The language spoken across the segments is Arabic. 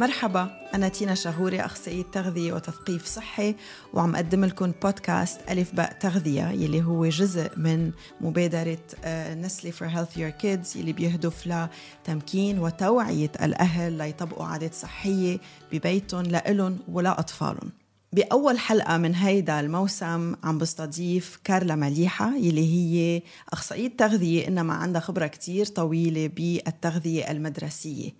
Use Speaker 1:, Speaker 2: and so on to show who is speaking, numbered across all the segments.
Speaker 1: مرحبا أنا تينا شهوري أخصائية تغذية وتثقيف صحي وعم أقدم لكم بودكاست ألف باء تغذية يلي هو جزء من مبادرة Nestlé for Healthier Kids يلي بيهدف لتمكين وتوعية الأهل ليطبقوا عادات صحية ببيتهم لإلهم ولأطفالهم بأول حلقة من هيدا الموسم عم بستضيف كارلا مليحة يلي هي أخصائية تغذية إنما عندها خبرة كتير طويلة بالتغذية المدرسية.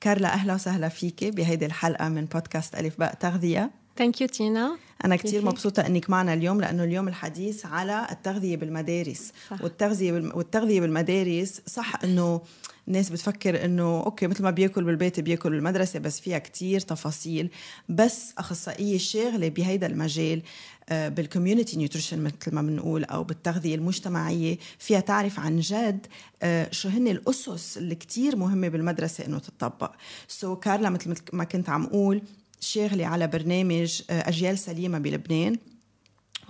Speaker 1: كارلا أهلا وسهلا فيك بهيدي الحلقة من بودكاست ألف باء تغذية.
Speaker 2: thank you تينا
Speaker 1: أنا كتير مبسوطة إنك معنا اليوم لأنه اليوم الحديث على التغذية بالمدارس. صح. والتغذية والتغذية بالمدارس صح إنه الناس بتفكر إنه okay مثل ما بياكل بالبيت بياكل بالمدرسة بس فيها كتير تفاصيل. بس أخصائية شاغلة بهيدا المجال بال community nutrition مثل ما بنقول أو بالتغذية المجتمعية فيها تعرف عن جد آه، شو هن الأسس اللي كتير مهمة بالمدرسة إنه تطبق. so كارلا مثل ما كنت عم أقول شاغلة على برنامج آه، أجيال سليمة بلبنان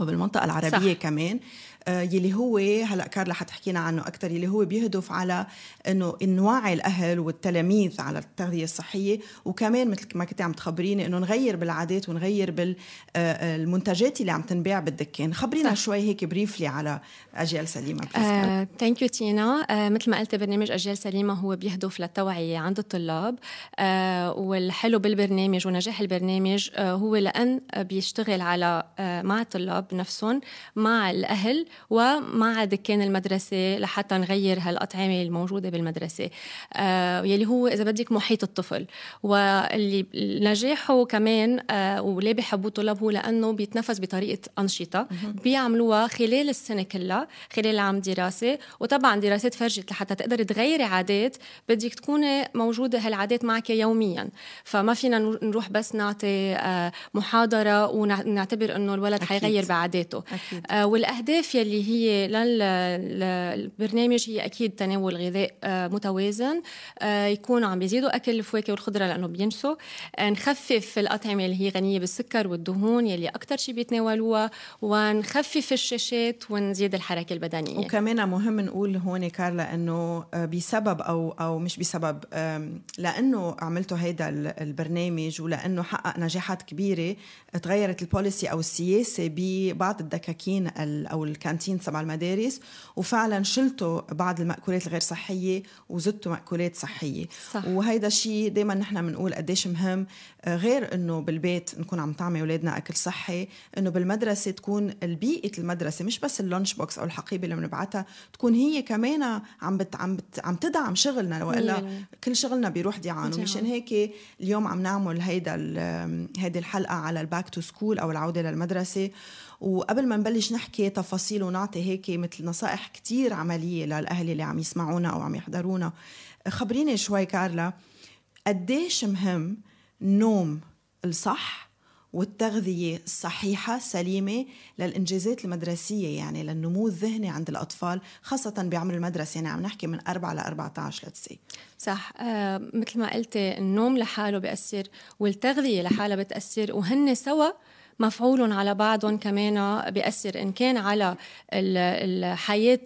Speaker 1: وبالمنطقة العربية صح. كمان. آه، يلي هو هلا كارلا حتحكينا عنه أكثر يلي هو بيهدف على إنه نوعي الأهل والتلاميذ على التغذية الصحية وكمان مثل ما كنت عم تخبريني إنه نغير بالعادات ونغير بالمنتجات آه، اللي عم تنباع بالدكان. خبرينا صح. شوي هيك briefly على أجيال سليمة
Speaker 2: ثانك يو تينا مثل ما قلت برنامج أجيال سليمة هو بيهدف للتوعية عند الطلاب. uh, والحلو بالبرنامج ونجاح البرنامج uh, هو لأن بيشتغل على uh, مع الطلاب نفسهم مع الأهل ومع دكان المدرسة لحتى نغير هالأطعمة الموجودة بالمدرسة. آه يلي هو إذا بدك محيط الطفل. واللي نجاحه كمان آه وليه بحبوه الطلاب هو لأنه بيتنفذ بطريقة أنشطة بيعملوها خلال السنة كلها خلال عام دراسة. وطبعا دراسات فرجت لحتى تقدر تغيري عادات بدك تكوني موجودة هالعادات معك يوميا. فما فينا نروح بس نعطي آه محاضرة ونعتبر إنه الولد أكيد. حيغير بعاداته. أكيد. آه والأهداف يلي اللي هي للبرنامج هي أكيد تناول غذاء آه، متوازن آه، يكونوا عم بيزيدوا أكل الفواكه والخضرة لأنه بينسوا آه، نخفف الأطعمة اللي هي غنية بالسكر والدهون يلي أكثر شيء بيتناولوها. ونخفف الشاشات ونزيد الحركة البدنية.
Speaker 1: وكمان مهم نقول هون كارلا إنه بسبب أو أو مش بسبب لأنه عملتوا هيدا البرنامج ولأنه حقق نجاحات كبيرة تغيرت البوليسي أو السياسة ببعض الدكاكين أو الكانتين تبع المدارس وفعلا شلتوا بعض المأكولات الغير صحية وزدتوا مأكولات صحية. صح. وهيدا الشيء دائما نحن بنقول قديش مهم آه، غير إنه بالبيت نكون عم طعمي أولادنا أكل صحي إنه بالمدرسة تكون البيئه المدرسة مش بس ال lunch box أو الحقيبة اللي بنبعتها تكون هي كمان عم بت عم بت عم تدعم شغلنا وإلا كل شغلنا بيروح ديعان ومشان هيك اليوم عم نعمل هيدا هيدي الحلقة على ال back to school أو العودة للمدرسة. وقبل ما نبلش نحكي تفاصيل ونعطي هيك مثل نصائح كتير عملية للأهل اللي عم يسمعونا أو عم يحضرونا خبريني شوي كارلا قديش مهم النوم الصح والتغذية الصحيحة سليمة للإنجازات المدرسية يعني للنمو الذهني عند الأطفال خاصة بعمر المدرسة. يعني عم نحكي من 4 ل 14 لتسي
Speaker 2: صح. آه مثل ما قلتي النوم لحاله بيأثر والتغذية لحالها بتأثر وهن سوا مفعول على بعضهم كمان بيأثر إن كان على الحياة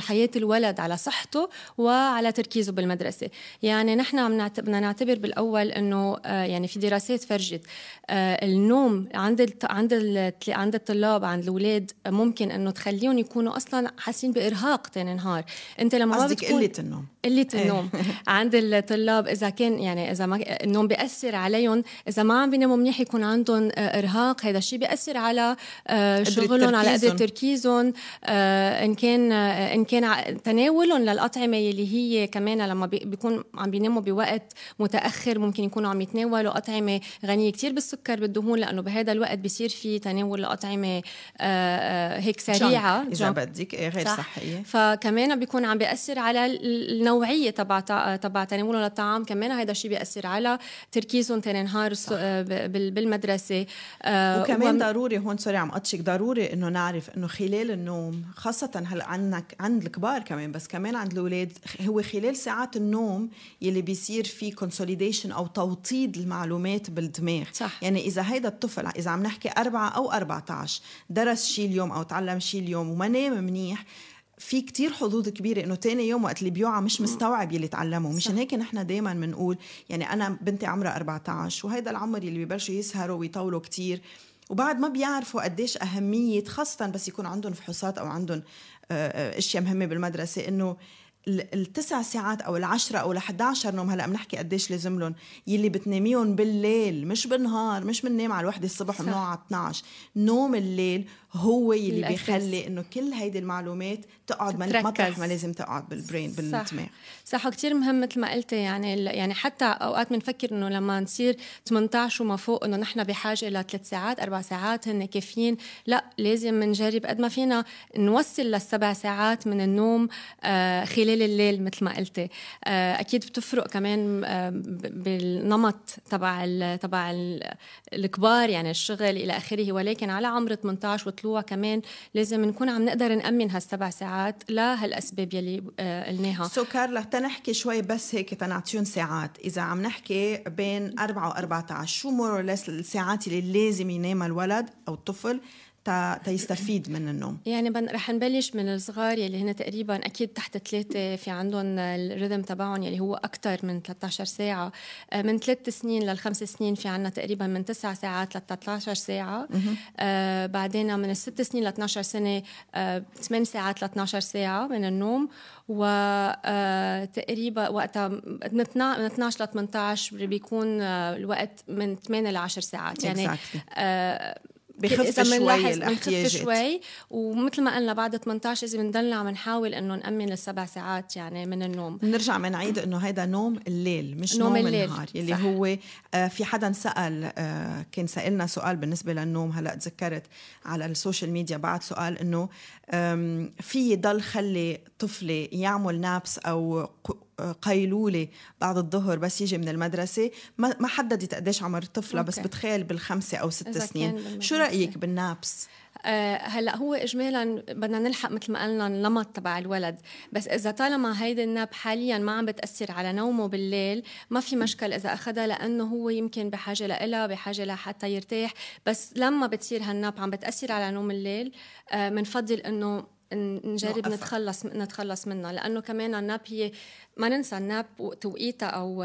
Speaker 2: حياة الولد على صحته وعلى تركيزه بالمدرسة. يعني نحن عم بدنا نعتبر بالأول إنه آه، يعني في دراسات فرجت آه، النوم عند عند عند الطلاب عند الأولاد ممكن إنه تخليهم يكونوا أصلا حاسين بإرهاق تاني نهار.
Speaker 1: أنت لما ما بتكون قلة النوم.
Speaker 2: قلة إيه. النوم. عند الطلاب إذا كان يعني إذا ما النوم بيأثر عليهم إذا ما عم بيناموا منيح يكون عندهم آه، ارهاق هذا الشيء بيأثر على آه، شغلهم على قدر تركيزهم؟ آه، إن كان آه، إن كان تناولهم للأطعمة اللي هي كمان لما بيكون عم بيناموا بوقت متأخر ممكن يكونوا عم يتناولوا أطعمة غنية كثير بالسكر بالدهون لأنه بهذا الوقت بيصير في تناول لأطعمة هيك سريعة.
Speaker 1: اذا بدك إيه، غير
Speaker 2: صح.
Speaker 1: صحية.
Speaker 2: فكمان بيكون عم بيأثر على النوعية تبع تبع تناولهم للطعام كمان هذا الشيء بيأثر على تركيزهم ثاني نهار بالمدرسة
Speaker 1: وكمان وم... ضروري هون sorry عم قطشك ضروري إنه نعرف إنه خلال النوم خاصة هلأ عندك عند الكبار كمان بس كمان عند الأولاد هو خلال ساعات النوم يلي بيصير في consolidation أو توطيد المعلومات بالدماغ صح. يعني إذا هيدا الطفل إذا عم نحكي أربعة أو 14 درس شيء اليوم أو تعلم شيء اليوم وما نام منيح في كتير حظوظ كبيرة إنه تاني يوم وقت اللي بيوعى مش مستوعب يلي تعلمه مشان هيك نحن دايما بنقول يعني أنا بنتي عمرها 14 وهيدا العمر اللي ببلشوا يسهروا ويطولوا كتير وبعد ما بيعرفوا قديش أهمية خاصة بس يكون عندهم فحوصات أو عندهم آه، آه، أشياء مهمة بالمدرسة إنه التسع ساعات أو العشرة أو ال11 نوم هلأ بنحكي قديش لازم لهم يلي بتناميهم بالليل مش بالنهار مش بننام على الوحدة الصبح وبنقعد على 12 نوم الليل هو يلي الأساس. بيخلي إنه كل هيدي المعلومات تقعد مطرح ما لازم تقعد بالبرين بالدماغ
Speaker 2: صح وكثير مهم مثل ما قلتي يعني يعني حتى أوقات بنفكر إنه لما نصير 18 وما فوق إنه نحن بحاجة إلى ثلاث ساعات أربع ساعات هن كافيين. لا لازم نجرب قد ما فينا نوصل للسبع ساعات من النوم آه خلال الليل مثل ما قلتي. آه أكيد بتفرق كمان آه بالنمط تبع تبع الكبار يعني الشغل إلى آخره. ولكن على عمر 18 طلوع كمان لازم نكون عم نقدر نأمن هالسبع ساعات لهالأسباب يلي آه قلناها.
Speaker 1: سو كارلا تنحكي شوي بس هيك تنعطيهم ساعات. إذا عم نحكي بين 4 و14 شو مور الساعات اللي لازم ينام الولد أو الطفل تيستفيد من النوم.
Speaker 2: يعني بن رح نبلش من الصغار يلي هن تقريبا أكيد تحت ثلاثة في عندهم الريتم تبعهم يلي هو أكثر من 13 ساعة. آه، من ثلاث سنين للخمس سنين في عندنا تقريبا من 9 ساعات ل 13 ساعه آه بعدين من الست سنين ل 12 سنة آه 8 ساعات ل 12 ساعة من النوم. وتقريبا آه، وقتها من 12 ل 18 بيكون آه، الوقت من 8 ل 10 ساعات. يعني exactly. آه
Speaker 1: بخف شوي الأحتياجات
Speaker 2: شوي ومثل ما قلنا بعد 18 اذا بنضلنا عم نحاول إنه نأمن السبع ساعات يعني من النوم
Speaker 1: بنرجع بنعيد إنه هيدا نوم الليل مش نوم, نوم الليل. النهار يلي صح. هو آه في حدا سأل آه كان سألنا سؤال بالنسبة للنوم هلا تذكرت على ال social media بعد سؤال إنه في يضل خلي طفلي يعمل naps أو قيلولة بعد الظهر بس يجي من المدرسة. ما حددت قديش عمر الطفله بس بتخيل بالخمسة أو ست سنين. شو رأيك بال naps؟
Speaker 2: أه هلا هو اجمالا بدنا نلحق مثل ما قلنا النمط تبع الولد بس إذا طالما هيدي ال nap حاليا ما عم بتأثر على نومه بالليل ما في مشكل إذا أخذها لأنه هو يمكن بحاجة لها بحاجة لحتى يرتاح. بس لما بتصير هال nap عم بتأثر على نوم الليل بنفضل أه إنه نجرب نتخلص نتخلص منها لأنه كمان ال nap هي ما ننسى ال nap توقيتها أو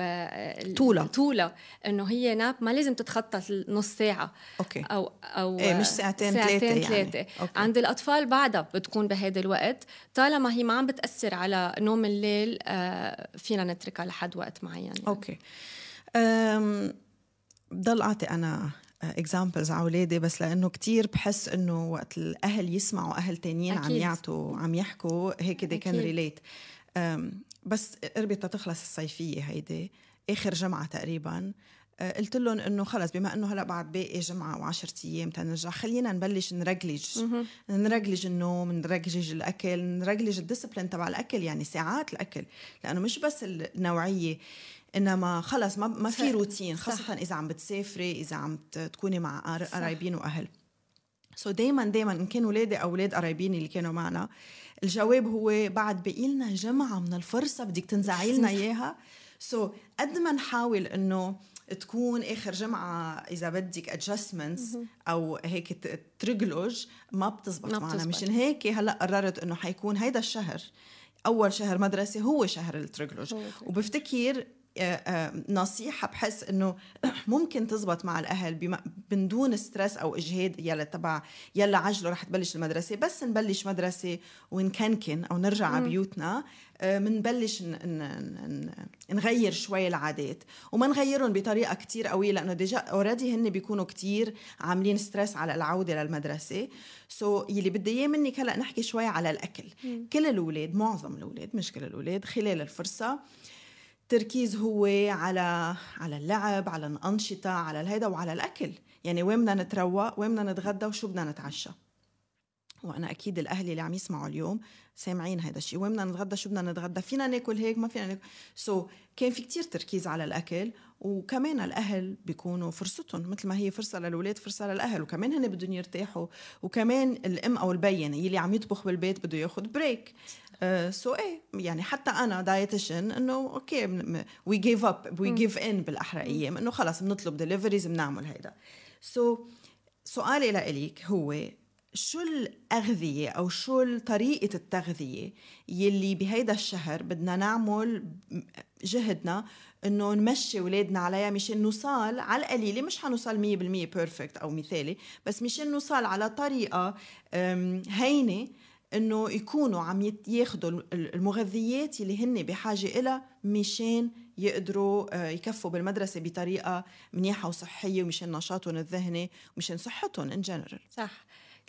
Speaker 1: طولة
Speaker 2: طولة إنه هي nap ما لازم تتخطى نص ساعة
Speaker 1: okay.
Speaker 2: أو أو
Speaker 1: إيه مش ساعتين ثلاثة
Speaker 2: ساعتين ثلاثة. يعني. عند الأطفال بعدها بتكون بهذا الوقت طالما هي ما عم بتأثر على نوم الليل آه، فينا نتركها لحد وقت معين. يعني.
Speaker 1: okay بضل أعطي أنا examples على اولادي بس لأنه كتير بحس إنه وقت الأهل يسمعوا أهل تانيين عم يعطوا عم يحكوا هيك they can relate بس قربت تخلص الصيفية هيدي آخر جمعة تقريبا. أه، قلت لهم إنه خلص بما إنه هلأ بعد باقي جمعة و10 أيام تنرجع خلينا نبلش نرجلج. نرجلج النوم نرجلج الأكل نرجلج ال discipline تبع الأكل يعني ساعات الأكل. لأنه مش بس النوعية إنما خلص ما ما في روتين خاصة صح. إذا عم بتسافري إذا عم تكوني مع قرايبين وأهل. so دائما دائما إن كان اولادي أو أولاد قرايبين اللي كانوا معنا الجواب هو بعد بقي لنا جمعة من الفرصة بدك تنزعي لنا إياها. so قد ما نحاول إنه تكون آخر جمعة إذا بدك adjustments أو هيك ترجلج ما بتزبط معنا. مشان هيك هلأ قررت إنه حيكون هيدا الشهر أول شهر مدرسة هو شهر الترجلج. وبفتكر نصيحة بحس إنه ممكن تزبط مع الأهل من دون stress أو إجهاد يلا تبع يلا عجلوا رح تبلش المدرسة. بس نبلش مدرسة ونكنكن أو نرجع على بيوتنا. بنبلش آه، نغير شوي العادات. وما نغيرهم بطريقة كتير قوية لأنه déjà already هن بيكونوا كتير عاملين stress على العودة للمدرسة. so, يلي بدي إياه منك هلأ نحكي شوي على الأكل. كل الأولاد معظم الأولاد مش كل الأولاد خلال الفرصة التركيز هو على على اللعب على الأنشطة على الهيدا وعلى الأكل. يعني وين بدنا نتروق؟ وين بدنا نتغدى؟ وشو بدنا نتعشى؟ وأنا أكيد الأهل اللي عم يسمعوا اليوم سامعين هذا الشيء وين بدنا نتغدى؟ شو بدنا نتغدى؟ فينا ناكل هيك؟ ما فينا ناكل. so, كان في كتير تركيز على الأكل وكمان الأهل بيكونوا فرصتهم. مثل ما هي فرصة للأولاد فرصة للأهل. وكمان هن بدهم يرتاحوا. وكمان الأم أو البيي يلي عم يطبخ بالبيت بده ياخذ break so uh, إيه يعني حتى أنا dietitian إنه okay we give up we give in بالاحرى أيام إنه خلص بنطلب deliveries بنعمل هيدا. so, سؤالي لإلك هو شو الأغذية أو شو طريقة التغذية يلي بهيدا الشهر بدنا نعمل جهدنا إنه نمشي اولادنا عليها مشان نوصل على القليلة مش حنوصل 100% perfect أو مثالي بس مشان نوصل على طريقة هينة إنه يكونوا عم ياخذوا المغذيات اللي هن بحاجة إلها مشان يقدروا آه، يكفوا بالمدرسة بطريقة منيحة وصحية ومشان نشاطهم الذهني ومشان صحتهم ان جنرال
Speaker 2: صح.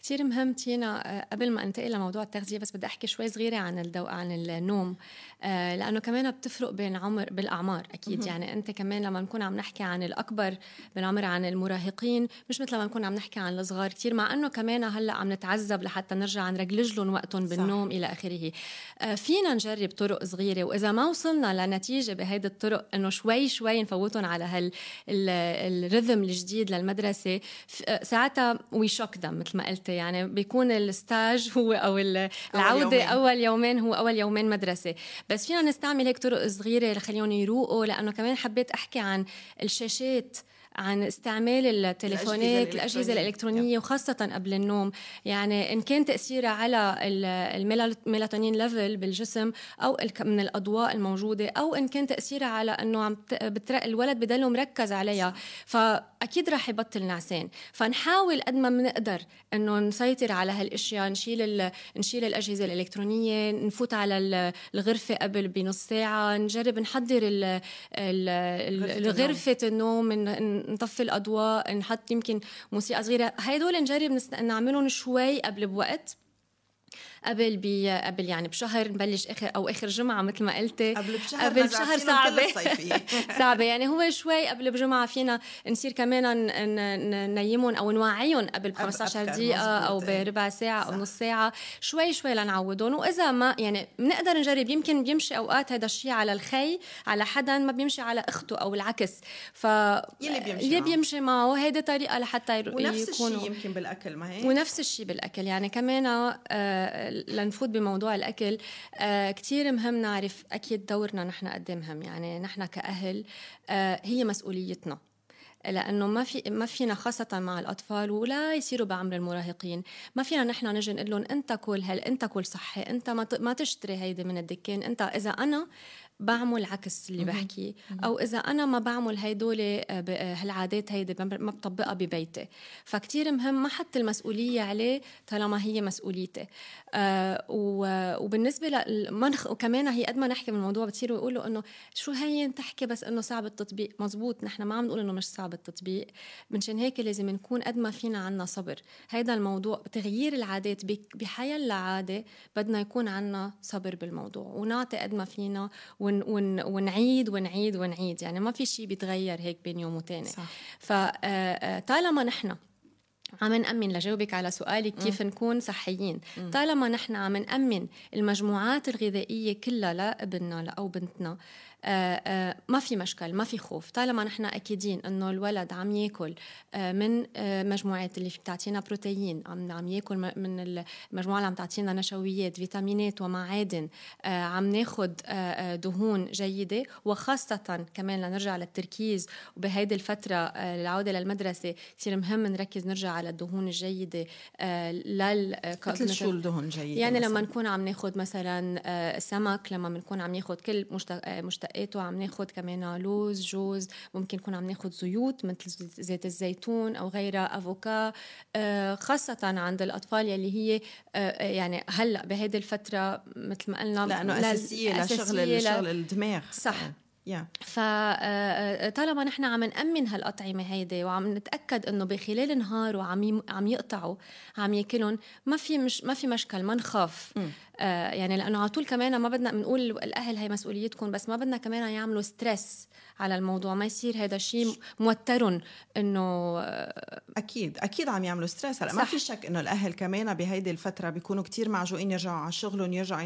Speaker 2: كثير مهم تينا آه، قبل ما أنتقل لموضوع التغذية بس بدي أحكي شوي صغيرة عن الدو عن النوم. آه، لأنه كمان بتفرق بين عمر بالأعمار أكيد. يعني أنت كمان لما نكون عم نحكي عن الأكبر بالعمر عن المراهقين مش مثل ما نكون عم نحكي عن الصغار كثير مع إنه كمان هلأ عم نتعذب لحتى نرجع نرجلج لهم وقتهم بالنوم صح. إلى آخره. آه، فينا نجرب طرق صغيرة وإذا ما وصلنا لنتيجة بهيدي الطرق إنه شوي شوي نفوتهم على هال rhythm الجديد للمدرسة ساعتها وي شوك مثل ما قلت يعني بيكون الستاج هو أو العوده أول يومين. أول يومين هو أول يومين مدرسة. بس فينا نستعمل هيك طرق صغيرة لخليهم يروقوا لأنه كمان حبيت أحكي عن الشاشات. عن استعمال التليفونات الأجهزة الإلكترونية. وخاصة قبل النوم. يعني إن كان تأثيرها على الميلاتونين ليفل بالجسم أو من الأضواء الموجودة أو إن كان تأثيرها على أنه عم الولد بدله مركز عليها فأكيد راح يبطل نعسان. فنحاول قد ما بنقدر أنه نسيطر على هالأشياء نشيل نشيل الأجهزة الإلكترونية نفوت على الغرفة قبل بنص ساعة نجرب نحضر غرفة النوم. نطفي الأضواء نحط يمكن موسيقى صغيرة. هدول نجرب نعملهم شوي قبل بوقت. قبل بي قبل يعني بشهر نبلش آخر أو آخر جمعة مثل ما قلتي.
Speaker 1: قبل بشهر قبل بشهر صعبة.
Speaker 2: صعبة. يعني هو شوي قبل بجمعة فينا نصير كمان ننيمهم أو نوعيهم قبل ب 15 دقيقة أو بربع ساعة أو نص ساعة. شوي شوي لنعودهم وإذا ما يعني بنقدر نجرب. يمكن بيمشي أوقات هذا الشيء على الخي على حدا ما بيمشي على أخته أو العكس. ف
Speaker 1: يلي بيمشي
Speaker 2: يلي بيمشي معه. هيدي طريقة لحتى
Speaker 1: ونفس الشيء يمكن بالأكل ما هيك؟
Speaker 2: ونفس الشيء بالأكل. يعني كمان آه لنفوت بموضوع الأكل آه كثير مهم نعرف أكيد دورنا نحن قد مهم. يعني نحن كأهل آه هي مسؤوليتنا. لأنه ما في ما فينا خاصة مع الأطفال ولا يصيروا بعمر المراهقين. ما فينا نحن نجي نقول لهم أنت كل هل أنت كل صحي أنت ما تشتري هيدي من الدكان أنت إذا أنا بعمل عكس اللي بحكي. أو إذا أنا ما بعمل هيدول آه، آه، هالعادات هيدي ما بطبقها ببيتي. فكتير مهم ما حط المسؤولية عليه طالما هي مسؤوليتي. آه وبالنسبة للمنخ وكمان هي قد ما نحكي بالموضوع بتصيروا يقولوا إنه شو هي تحكي بس إنه صعب التطبيق؟ مزبوط نحن ما عم نقول إنه مش صعب التطبيق. منشان هيك لازم نكون قد ما فينا عنا صبر. هيدا الموضوع تغيير العادات بحياة عاده بدنا يكون عنا صبر بالموضوع. ونعطي قد ما فينا ون ون ونعيد ونعيد ونعيد يعني ما في شيء بيتغير هيك بين يوم وتاني فطالما آه، آه، نحن عم نأمن لجاوبك على سؤالك كيف م. نكون صحيين م. طالما نحن عم نأمن المجموعات الغذائية كلها لابننا أو بنتنا آه، ما في مشكل ما في خوف طالما نحن أكيدين إنه الولد عم يأكل آه، من مجموعات اللي بتعطينا بروتين عم عم يأكل من المجموعه اللي عم تعطينا نشويات فيتامينات ومعادن عم ناخذ دهون جيدة وخاصة كمان لنرجع للتركيز وبهيدي الفترة العوده للمدرسة كثير مهم نركز نرجع على الدهون الجيدة
Speaker 1: لل مثل شو الدهون الجيدة
Speaker 2: يعني مثلاً. لما نكون عم ناخذ مثلا سمك لما بنكون عم ناخذ كل مشتق دقاته عم ناخذ كمان لوز جوز ممكن نكون عم ناخذ زيوت مثل زيت الزيتون أو غيرها أفوكا. آه، خاصة عند الأطفال يلي هي آه، يعني هلأ بهيدي الفترة مثل ما قلنا
Speaker 1: لأنه أساسية لشغل الشغل الدماغ.
Speaker 2: صح. Yeah. فطالما نحن عم نأمن هالأطعمة هيدي وعم نتأكد إنه بخلال النهار وعم عم يقطعوا عم يأكلهم ما في مش ما في مشكل ما نخاف. آه يعني لأنه على طول كمان ما بدنا بنقول الأهل هي مسؤوليتكم بس ما بدنا كمان يعملوا ستريس على الموضوع ما يصير هذا الشيء موترهم إنه
Speaker 1: أكيد أكيد عم يعملوا stress هلا ما في شك إنه الأهل كمان بهيدي الفترة بيكونوا كتير معجوقين يرجعوا على شغلهم يرجعوا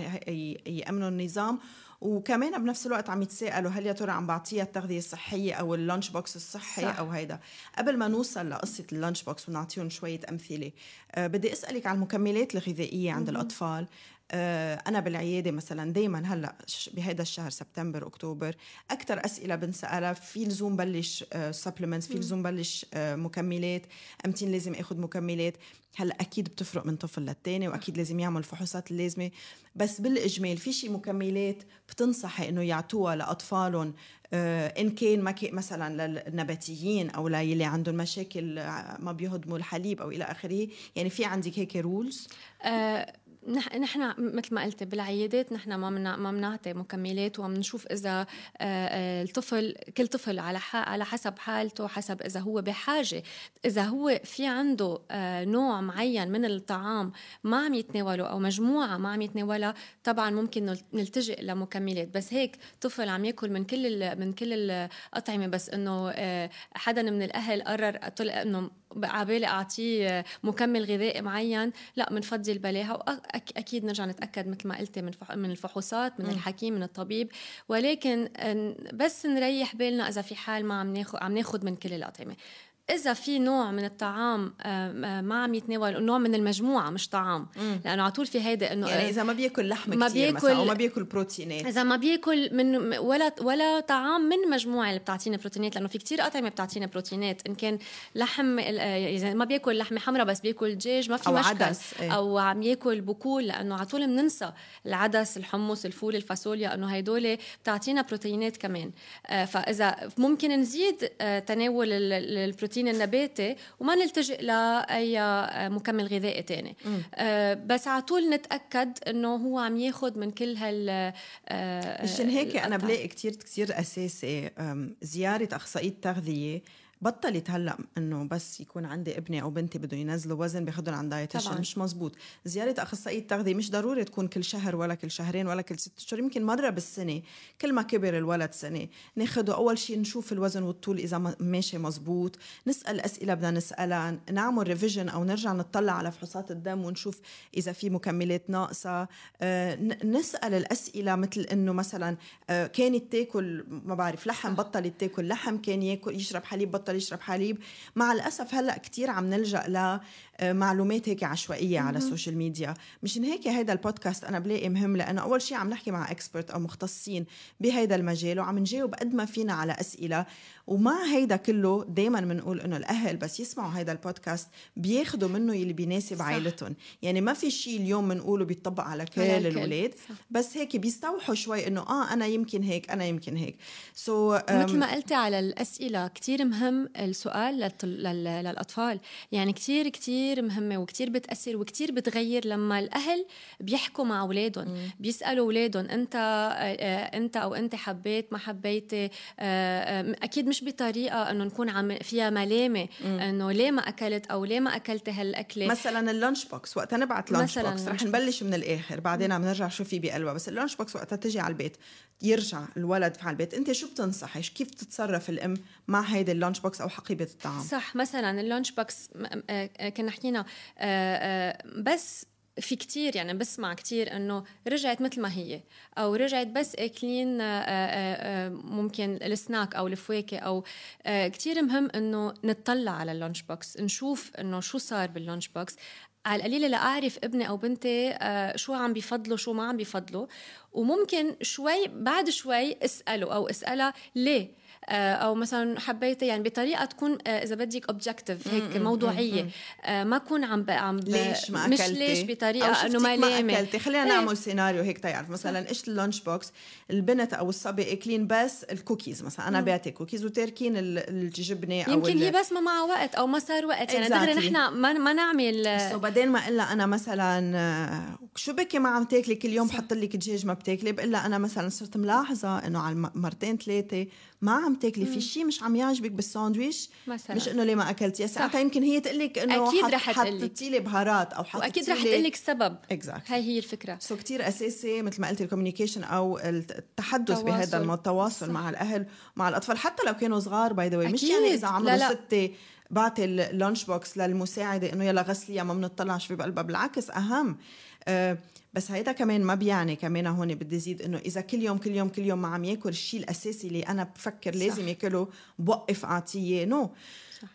Speaker 1: يأمنوا النظام. وكمان بنفس الوقت عم يتساءلوا هل يا ترى عم بعطيها التغذية الصحية أو ال lunch box الصحي صح. أو هيدا قبل ما نوصل لقصة ال lunch box ونعطيهم شوية أمثلة أه بدي أسألك على المكملات الغذائية عند م-م. الأطفال آه، أنا بالعيادة مثلا دائما هلأ بهذا الشهر سبتمبر أكتوبر أكثر أسئلة بنسألها في لزوم بلش supplements في لزوم بلش مكملات أمتين لازم اخذ مكملات. هلأ أكيد بتفرق من طفل للتاني وأكيد لازم يعمل الفحوصات اللازمة. بس بالإجمال في شي مكملات بتنصحي إنه يعطوها لأطفالهم آه، إن كان ما مثلا للنباتيين أو للي عندهم مشاكل ما بيهضموا الحليب أو إلى آخره. يعني في عندك هيك
Speaker 2: rules نحن مثل ما قلت بالعيادات نحن ما منا ما بنعطي مكملات وعم نشوف إذا آه، آه، الطفل كل طفل على على حسب حالته حسب إذا هو بحاجة. إذا هو في عنده آه، نوع معين من الطعام ما عم يتناوله أو مجموعة ما عم يتناولها طبعا ممكن نلتجئ لمكملات. بس هيك طفل عم ياكل من كل من كل الأطعمة بس إنه حدا من الأهل قرر إنه عبالي أعطيه مكمل غذائي معين. لا بنفضي البلاهة واكيد نرجع نتأكد مثل ما قلتي من من الفحوصات من الحكيم من الطبيب. ولكن بس نريح بالنا إذا في حال ما عم ناخذ عم ناخذ من كل الأطعمة. إذا في نوع من الطعام ما عم يتناول نوع من المجموعة مش طعام مم. لأنه على طول في هيدا إنه
Speaker 1: يعني إذا ما بيأكل لحم ما كتير بيأكل مثلا أو ما بيأكل بروتينات
Speaker 2: إذا ما بيأكل من ولا ولا طعام من مجموعة اللي بتعطينا بروتينات لأنه في كتير أطعمة بتعطينا بروتينات إن كان لحم إذا ما بيأكل لحمة حمراء بس بيأكل دجاج ما في
Speaker 1: أو
Speaker 2: مشكل
Speaker 1: عدس.
Speaker 2: إيه. أو عم يأكل بقول لأنه على طول بننسى العدس الحمص الفول الفاصوليا إنه هدول بتعطينا بروتينات كمان آه، فإذا ممكن نزيد آه، تناول البروتين النباتي وما نلتجئ لأي مكمل غذائي تاني. آه بس على طول نتأكد إنه هو عم ياخذ من كل هال
Speaker 1: آه مشان هيك أنا بلاقي كثير كثير أساسي زيارة أخصائية تغذيه بطلت هلأ إنه بس يكون عندي ابني أو بنتي بدهم ينزلوا وزن بياخذهم عند dietitian مش مزبوط. زيارة أخصائية تغذيه مش ضروري تكون كل شهر ولا كل شهرين ولا كل ست اشهر يمكن مرة بالسنة كل ما كبر الولد سنة. ناخده أول شيء نشوف الوزن والطول إذا ماشي مزبوط نسأل أسئلة بدنا نسألها نعمل revision أو نرجع نطلع على فحوصات الدم ونشوف إذا في مكملات ناقصة. آه، نسأل الأسئلة مثل إنه مثلا آه، كانت تاكل ما بعرف لحم بطلت تاكل لحم كان ياكل يشرب حليب بطل بطل يشرب حليب. مع الأسف هلأ كثير عم نلجأ لمعلومات هيك عشوائية على ال social media مشان هيك هذا البودكاست أنا بلاقي مهم لأنه أول شيء عم نحكي مع expert أو مختصين بهذا المجال وعم نجاوب قد ما فينا على أسئلة. ومع هيدا كله دائما بنقول إنه الأهل بس يسمعوا هذا البودكاست بياخذوا منه يلي بيناسب عائلتهم. يعني ما في شيء اليوم بنقوله بيطبق على كل الأولاد بس هيك بيستوحوا شوي إنه آه أنا يمكن هيك أنا يمكن هيك.
Speaker 2: سو so, مثل ما قلتي على الأسئلة كثير مهم السؤال للأطفال. يعني كثير كثير مهمة وكثير بتأثر وكثير بتغير لما الأهل بيحكوا مع أولادهم. بيسألوا أولادهم أنت آه، أنت أو أنت حبيت ما حبيتي آه، أكيد مش بطريقة إنه نكون عم فيها ملامة إنه ليه ما أكلت أو ليه ما أكلت هالأكلة؟
Speaker 1: مثلا ال lunch box وقت نبعت lunch box رح نبلش من الآخر بعدين عم نرجع شو في بقلبها بس ال lunch box وقتها تجي على البيت يرجع الولد على البيت. أنت شو بتنصحي كيف تتصرف الأم مع هيدي ال lunch box أو حقيبة الطعام؟
Speaker 2: صح مثلا ال lunch box كنا حكينا بس في كتير يعني بسمع كتير إنه رجعت مثل ما هي أو رجعت بس أكلين آه، آه، آه، ممكن السناك أو الفواكه أو كتير مهم إنه نطلع على ال lunch box نشوف إنه شو صار بال lunch box. على القليله لاعرف ابني أو بنتي شو عم بيفضلوا شو ما عم بيفضلوا وممكن شوي بعد شوي أسأله أو أسألها ليه. أو مثلا حبيت يعني بطريقة تكون آه، إذا بدك objective هيك موضوعية. آه، ما أكون عم عم
Speaker 1: ليش ما
Speaker 2: أكلتي؟ مش ليش بطريقة إنه ما
Speaker 1: لامه أكلتي؟ خلينا نعمل إيه؟ سيناريو هيك تعرف مثلا إيش ال lunch box البنت أو الصبي اكلين بس الكوكيز مثلا. أنا بعطي كوكيز وتاركين الجبنة
Speaker 2: أو يمكن هي بس ما معها وقت أو ما صار وقت. يعني دغري نحن ما ما نعمل.
Speaker 1: so بعدين ما إلا أنا مثلا شو بكي ما عم تاكلي كل يوم؟ بحط لك دجاج ما بتاكلي. بقول أنا مثلا صرت ملاحظة إنه على مرتين ثلاثة ما عم تاكلي في شيء مش عم يعجبك بالساندويش مثلا. مش إنه ليه ما أكلتي. ساعتها يمكن هي تقول لك إنه
Speaker 2: أكيد رح
Speaker 1: حطيتي لي بهارات أو حطيتي
Speaker 2: وأكيد رح تقول لك السبب
Speaker 1: exactly.
Speaker 2: هاي هي الفكرة.
Speaker 1: so so كثير أساسي مثل ما قلتي ال communication أو التحدث بهذا التواصل. مع الأهل مع الأطفال حتى لو كانوا صغار by the way مش يعني إذا عمرهم ستة بعطي ال lunch box للمساعدة إنه يلا غسليها ما بنطلعش في بقلبها. بالعكس أهم. أه بس هيدا كمان ما بيعني كمان هون بدي زيد إنه إذا كل يوم كل يوم كل يوم ما عم ياكل الشيء الأساسي اللي أنا بفكر لازم ياكله بوقف أعطيه. no.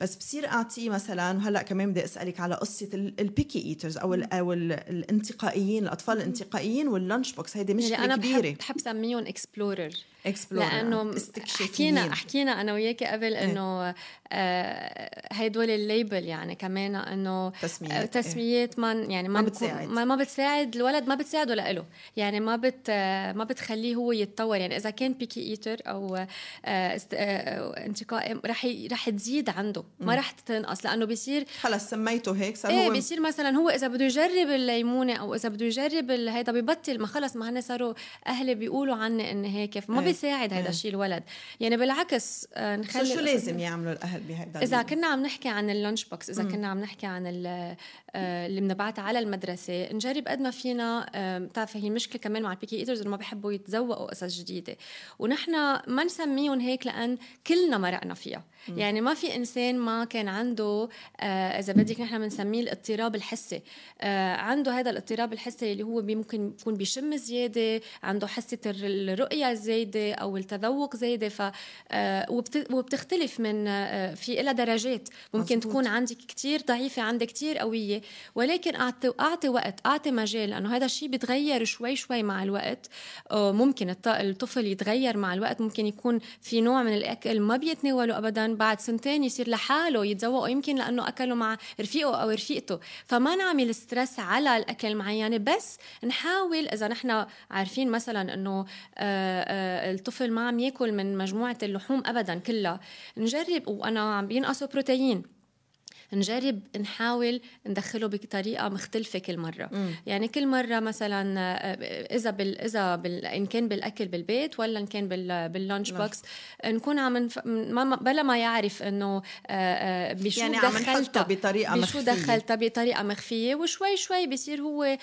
Speaker 1: بس بصير اعطيه مثلا وهلأ كمان بدي أسألك على قصة ال picky eaters أو ال أو ال الانتقائيين الأطفال الانتقائيين وال lunch box هيدي مشكله
Speaker 2: يعني أنا
Speaker 1: كبيرة.
Speaker 2: بحب, بحب سميهم explorer
Speaker 1: explorer
Speaker 2: لأنه حكينا حكينا أنا وياكي قبل
Speaker 1: إيه.
Speaker 2: إنه آه هدول ال label يعني كمان إنه
Speaker 1: تسميات
Speaker 2: آه، تسميات ما يعني
Speaker 1: ما
Speaker 2: بتكون-
Speaker 1: بتساعد.
Speaker 2: ما, ما بتساعد الولد ما بتساعده لإله. يعني ما بت آه، ما بتخليه هو يتطور. يعني إذا كان picky eater أو آه، است- آه، انتقائي رح رح تزيد عنده. ما رح تنقص لأنه بيصير
Speaker 1: خلص سميته هيك صار
Speaker 2: إيه
Speaker 1: هو
Speaker 2: بيصير مثلا هو إذا بده يجرب الليمونة أو إذا بده يجرب هيدا ببطل ما خلص ما هن صاروا أهلي بيقولوا عني اني هيك فما
Speaker 1: إيه.
Speaker 2: بيساعد هيدا
Speaker 1: إيه.
Speaker 2: الشيء الولد. يعني بالعكس آه، نخلي
Speaker 1: شو لازم يعملوا الأهل بهيدا إذا
Speaker 2: كنا عم نحكي عن ال lunch box إذا كنا عم نحكي عن ال- آه، اللي بنبعتها على المدرسة نجرب قد ما فينا بتعرفي هي المشكلة كمان مع ال picky eaters إنه ما بيحبوا يتذوقوا قصص جديدة. ونحن ما نسميهم هيك لأن كلنا مرقنا فيها. يعني ما في إنسان ما كان عنده آه، إذا بدك نحن بنسميه الاضطراب الحسي. آه، عنده هذا الاضطراب الحسي اللي هو ممكن يكون بيشم زيادة عنده الر- الرؤية زايده أو التذوق زايدة ف آه، وبت- وبتختلف من آه، في لها درجات. ممكن
Speaker 1: مزبوط.
Speaker 2: تكون عندك كتير ضعيفة عندك كتير قوية. ولكن اعطي أعطي وقت أعطي مجال لأنه هذا الشيء بيتغير شوي شوي مع الوقت. ممكن الط- الطفل يتغير مع الوقت. ممكن يكون في نوع من الأكل ما بيتناوله ابدا. بعد سنتين يصير لحاله يتذوقه يمكن لأنه أكله مع رفيقه أو رفيقته. فما نعمل stress على الأكل المعين بس نحاول إذا نحن عارفين مثلا إنه آه، آه، الطفل ما عم يأكل من مجموعة اللحوم ابدا كلها نجرب. وأنا عم بينقصوا بروتين نجرب نحاول ندخله بطريقة مختلفة كل مرة
Speaker 1: مم.
Speaker 2: يعني كل مرة مثلا آه، إذا بال إذا بال إن كان بالأكل بالبيت ولا إن كان بال بال
Speaker 1: lunch
Speaker 2: lunch. box نكون عم نف... ما بلا ما يعرف إنه آه، آه، بشو
Speaker 1: يعني عم
Speaker 2: دخلتها
Speaker 1: بطريقة
Speaker 2: بشو
Speaker 1: مخفية
Speaker 2: دخلتها بطريقة مخفية وشوي شوي بصير هو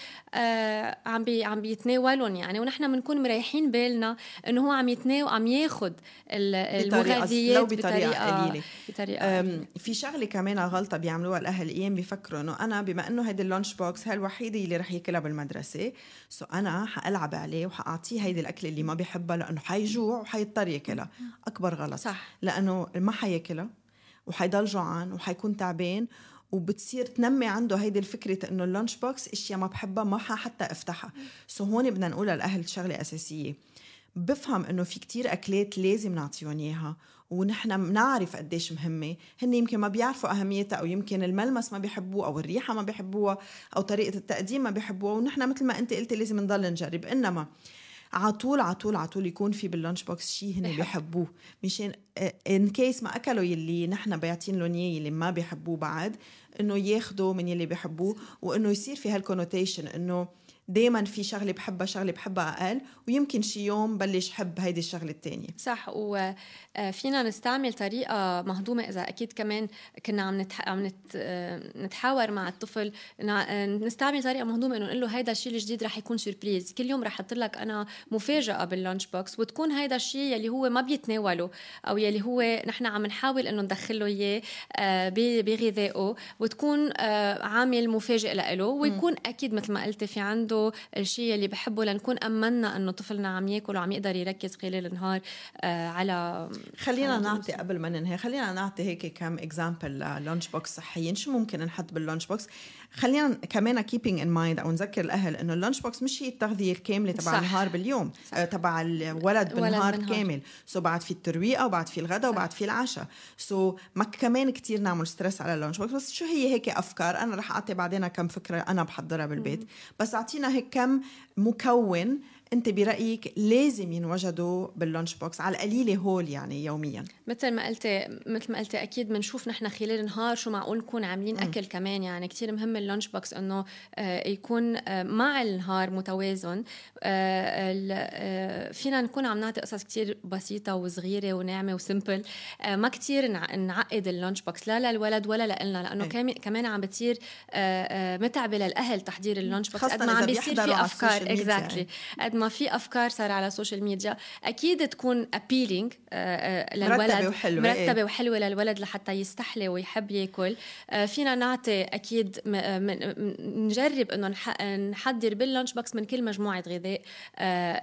Speaker 2: عم بي عم بيتناولهم يعني ونحن بنكون مريحين بالنا إنه هو عم يتناول عم ياخذ المغذيات
Speaker 1: لو بطريقة قليلة. بطريقة في شغلة كمان غلطة بيعملوها الاهل أيام بيفكروا إنه أنا بما إنه هيدي ال lunch box هي الوحيدة اللي رح ياكلها بالمدرسة so أنا حألعب عليه وحأعطيه هيدي الاكل اللي ما بيحبها لأنه حيجوع وحيضطر ياكلها. أكبر غلط.
Speaker 2: صح.
Speaker 1: لأنه ما حياكلها وحيضل جوعان وحيكون تعبان وبتصير تنمي عنده هيدي الفكرة إنه ال lunch box إشياء ما بحبها ما حتى أفتحها. so هون بدنا نقول للاهل شغلة أساسية. بفهم إنه في كتير أكلات لازم نعطيهم إياها ونحن بنعرف قديش مهمة. هن يمكن ما بيعرفوا أهميتها أو يمكن الملمس ما بيحبوه أو الريحة ما بيحبوها أو طريقة التقديم ما بيحبوها ونحن مثل ما أنت قلتي لازم نضل نجرب. إنما عطول عطول عطول يكون في بال lunch box شيء هن. بيحبوه. مشان in case ما أكلوا يلي نحن بايعتين لهم إياه يلي ما بيحبوه بعد إنه ياخذوا من يلي بيحبوه وإنه يصير في هال connotation إنه دائما في شغلة بحبها شغلة بحبها أقل ويمكن شي يوم بلش حب هيدي الشغلة الثانية
Speaker 2: صح وفينا نستعمل طريقة مهضومة إذا أكيد كمان كنا عم نتح... عم نت... آه، نتحاور مع الطفل آه، نستعمل طريقة مهضومة إنه نقول له هيدا الشيء الجديد رح يكون surprise كل يوم رح أحط لك أنا مفاجأة بال lunch box وتكون هيدا الشيء يلي هو ما بيتناوله أو يلي هو نحن عم نحاول إنه ندخله إياه آه، ب- بغذائه وتكون آه، عامل مفاجئ له ويكون أكيد مثل ما قلتي في عنده الشيء اللي بحبه لنكون أمنا إنه طفلنا عم يأكل وعم يقدر يركز خلال النهار آه، على
Speaker 1: خلينا
Speaker 2: على
Speaker 1: نعطي
Speaker 2: دروسه.
Speaker 1: قبل ما ننهي خلينا نعطي هيك كم example لل lunch box صحيين شو ممكن نحط بال lunch box خلينا كمان keeping in mind أو نذكر الأهل إنه ال lunch box مش هي التغذية الكاملة تبع. النهار باليوم
Speaker 2: صح.
Speaker 1: آه، تبع الولد بالنهار. كامل so بعد في الترويقة وبعد في الغداء. وبعد في العشاء سو ما كمان كتير نعمل stress على ال lunch box بس شو هي هيك أفكار أنا رح أعطي بعدين كم فكرة أنا بحضرها بالبيت بس أعطينا هيك كم مكون أنت برأيك لازم ينوجدوا بال lunch box على القليلة هول يعني يوميا؟
Speaker 2: مثل ما قلتي مثل ما قلتي أكيد بنشوف نحن خلال النهار شو معقول نكون عاملين أكل كمان. يعني كثير مهم ال lunch box إنه آه، يكون آه، مع النهار متوازن. آه، فينا نكون عم نعطي قصص كثير بسيطة وصغيرة وناعمة و simple ما كثير نعقد ال lunch box لا للولد ولا لنا لأنه
Speaker 1: أي.
Speaker 2: كمان عم بتصير متعبة للأهل تحضير ال lunch
Speaker 1: box
Speaker 2: قد ما عم بيصير في
Speaker 1: أفكار.
Speaker 2: exactly قد قد ما في أفكار صار على ال social media أكيد تكون appealing
Speaker 1: للولد. مرتبة وحلوة
Speaker 2: مرتبة وحلوة للولد لحتى يستحلي ويحب ياكل. فينا نعطي أكيد نجرب إنه نحضر بال lunch box من كل مجموعة غذاء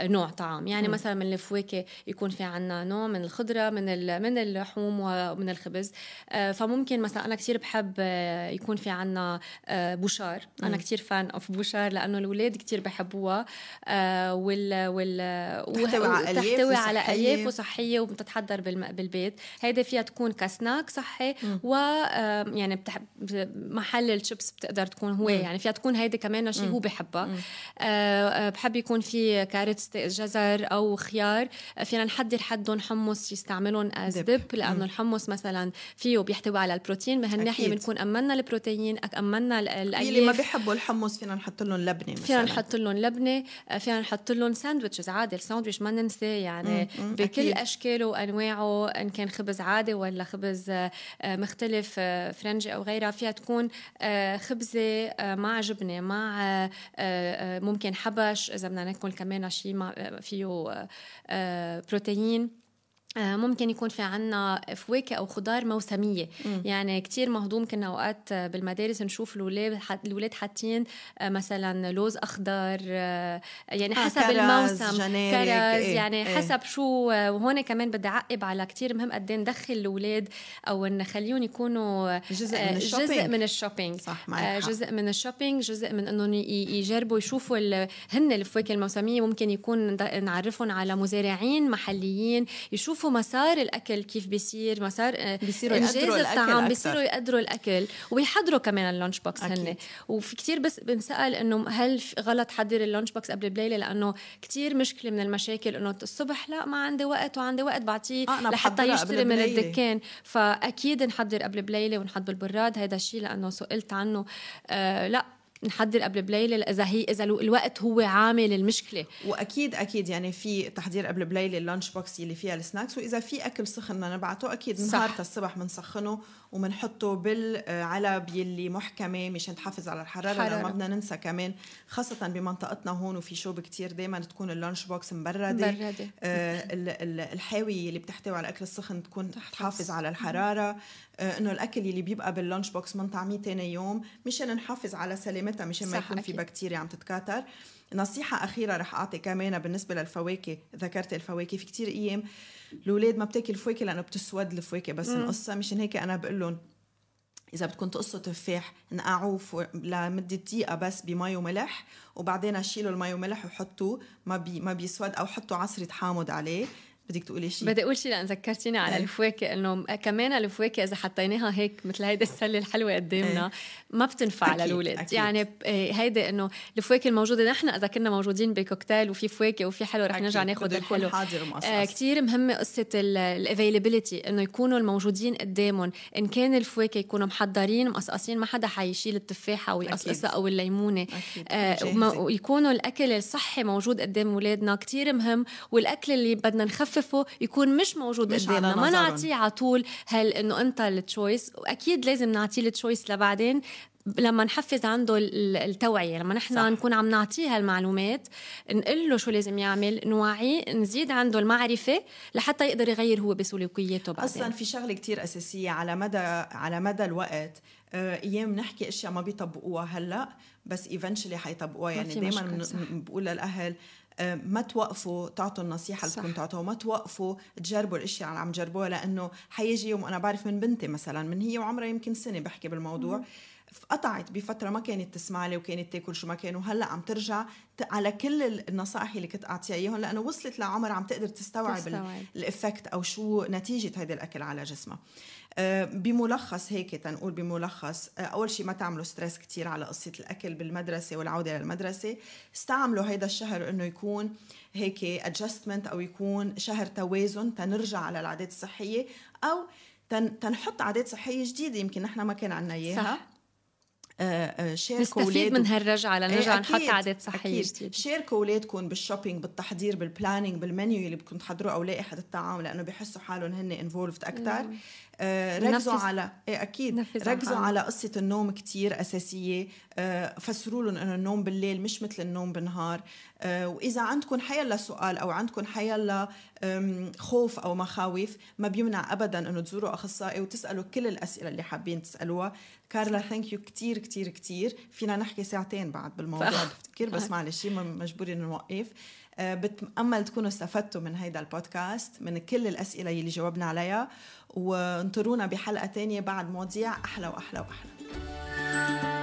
Speaker 2: نوع طعام. يعني م. مثلا من الفواكه يكون في عنا نوع من الخضرة من من اللحوم ومن الخبز. فممكن مثلا أنا كثير بحب يكون في عنا بوشار. أنا كثير fan of بوشار لأنه الاولاد كثير بحبوها. آه وال وال
Speaker 1: تحتوي على ألياف تحتوي
Speaker 2: على ألياف وصحية وبتتحضر بالبيت. هيدا فيها تكون كسناك صحي و يعني بتح... محل الشيبس بتقدر تكون هو. يعني فيها تكون هيدي كمان شيء هو بحبها. آه بحب يكون في كارت جزر أو خيار. فينا نحضر حدهم حمص يستعملون as dip. لأنه الحمص مثلا فيه بيحتوي على البروتين. من هالناحيه بنكون امنا البروتين امنا الالياف
Speaker 1: اللي ما بيحبوا الحمص فينا نحط لهم لبنة مثلا.
Speaker 2: فينا نحط لهم لبنة. فينا نحط لهم sandwiches عادي الساندويتش ما ننسى يعني مم. بكل أكيد. أشكاله وأنواعه إن كان خبز عادي ولا خبز آه، مختلف آه، فرنجي أو غيرها فيها تكون آه، خبزة مع جبنة مع ممكن حبش إذا بدنا ناكل كمان شيء فيه بروتين ممكن يكون في عنا فواكه أو خضار موسمية م. يعني كتير مهضوم كنا أوقات بالمدارس نشوف الاولاد الاولاد حاطين آه، مثلا لوز أخضر آه، يعني حسب آه الموسم كرز إيه؟ يعني إيه؟ حسب شو وهون كمان بدي اعقب على كتير مهم قد إيه ندخل الاولاد أو نخليهم يكونوا
Speaker 1: جزء من ال shopping
Speaker 2: جزء من ال shopping
Speaker 1: صح
Speaker 2: معك جزء من الشوبينج جزء من إنهم يجربوا يشوفوا هن الفواكه الموسمية ممكن يكون نعرفهم على مزارعين محليين يشوفوا يشوفوا مسار الأكل كيف بيصير مسار
Speaker 1: آه، بيصيروا يقدروا الطعام
Speaker 2: بيصيروا يقدروا الأكل ويحضروا كمان ال lunch box هن وفي كثير بس بنسأل إنه هل غلط حضر ال lunch box قبل بليلة؟ لأنه كثير مشكلة من المشاكل إنه الصبح لا ما عندي وقت وعندي وقت بعطيه
Speaker 1: آه
Speaker 2: لحتى يشتري من الدكان. فأكيد نحضر قبل بليلة ونحط بالبراد هذا الشيء لأنه سئلت عنه. آه لا نحضر قبل بليلة اذا هي إذا الوقت هو عامل المشكلة.
Speaker 1: واكيد أكيد يعني في تحضير قبل بليلة ال lunch box اللي فيها ال snacks وإذا في أكل سخن بدنا نبعته أكيد نهار الصبح بنسخنه وبنحطه بالعلب يلي محكمة مشان تحافظ على الحرارة حرارة. ما بدنا ننسى كمان خاصة بمنطقتنا هون وفي شوب كتير دائما تكون ال lunch box
Speaker 2: مبردة. مبردة.
Speaker 1: آه الحاوي اللي بتحتوي على الاكل السخن تكون تحافظ. على الحرارة. آه إنه الأكل اللي بيبقى بال lunch box طعميه ثاني يوم مشان نحافظ على سلامتها مشان ما يكون في بكتيريا عم تتكاثر. نصيحة أخيرة رح أعطي كمان بالنسبة للفواكه ذكرت الفواكه في كتير أيام الأولاد ما بتاكل فواكه لأنه بتسود الفواكه بس نقصها مشان هيك أنا بقول لهم. إذا بدكم تقصوا تفاح نقعوه لمدة دقيقة بس بمي وملح وبعدين شيلوا المي وملح وحطوه ما بي ما بيسود أو حطوا عصرة حامض عليه. بدك تقولي شيء
Speaker 2: بدي أقول شيء لأن ذكرتيني على إيه. الفواكه إنه كمان الفواكه إذا حطيناها هيك مثل هيدي السلة الحلوة قدامنا إيه. ما بتنفع للاولاد يعني إيه، هيدي إنه الفواكه الموجودة نحن إذا كنا موجودين بكوكتيل وفي فواكه وفي حلو رح نرجع ناخذ الحلو.
Speaker 1: آه
Speaker 2: كثير مهمة قصة ال availability إنه يكونوا الموجودين قدامهم. إن كان الفواكه يكونوا محضرين مقصقصين ما حدا حيشيل التفاحة ويقصقصها أو الليمونة. آه ويكونوا الأكل الصحي موجود قدام اولادنا كثير مهم. والأكل اللي بدنا نخفف نخففه يكون مش موجود مش قدامنا. ما نعطيه على طول هل إنه أنت ال choice وأكيد لازم نعطيه ال choice لبعدين. لما نحفز عنده التوعية لما نحن صح. نكون عم نعطيه هالمعلومات نقول له شو لازم يعمل نوعيه نزيد عنده المعرفة لحتى يقدر يغير هو بسلوكياته بعدين.
Speaker 1: أصلا في شغلة كتير أساسية على مدى على مدى الوقت. آه، أيام نحكي أشياء ما بيطبقوها هلأ بس ايفنشلي حيطبقوها. يعني دائما بقول للأهل ما توقفوا تعطوا النصيحة اللي بدكم تعطوها ما توقفوا تجربوا الاشياء اللي عم تجربوها لأنه حيجي يوم أنا بعرف من بنتي مثلا من هي وعمرها يمكن سنة بحكي بالموضوع مم. قطعت بفترة ما كانت تسمع لي وكانت تاكل شو ما كان وهلأ عم ترجع على كل النصائح اللي كنت أعطيها إياهم لأنه وصلت لعمر عم تقدر تستوعب, تستوعب. ال effect أو شو نتيجة هذا الأكل على جسمها آه، بملخص هيك تنقول بملخص آه، أول شيء ما تعملوا stress كتير على قصة الأكل بالمدرسة والعودة للمدرسة. استعملوا هيدا الشهر إنه يكون هيك adjustment أو يكون شهر توازن تنرجع على العادات الصحية أو تن تنحط عادات صحية جديدة يمكن نحن ما كان عنا إياها.
Speaker 2: شاركوا نستفيد من هالرجعة لنرجع نحط عادات صحية
Speaker 1: جديدة. شاركوا أولادكم بال shopping بالتحضير بال planning بالمنيو اللي بدكم تحضروه أو لائحة الطعام لأنه بيحسوا حالهم هن involved أكثر آه ركزوا على إيه أكيد. ركزوا على قصة النوم كتير أساسية. آه فسروا لهم إنه النوم بالليل مش مثل النوم بالنهار. آه وإذا عندكم حيلا سؤال أو عندكم حيلا خوف أو مخاوف ما بيمنع ابدا إنه تزوروا أخصائي وتسألوا كل الأسئلة اللي حابين تسألوها. كارلا thank you كثير كثير كثير فينا نحكي ساعتين بعد بالموضوع بفتكر بس معلش مجبورين نوقف. آه، بتأمل تكونوا استفدتوا من هيدا البودكاست من كل الأسئلة اللي جاوبنا عليها وانطرونا بحلقة تانية بعد مواضيع أحلى وأحلى وأحلى.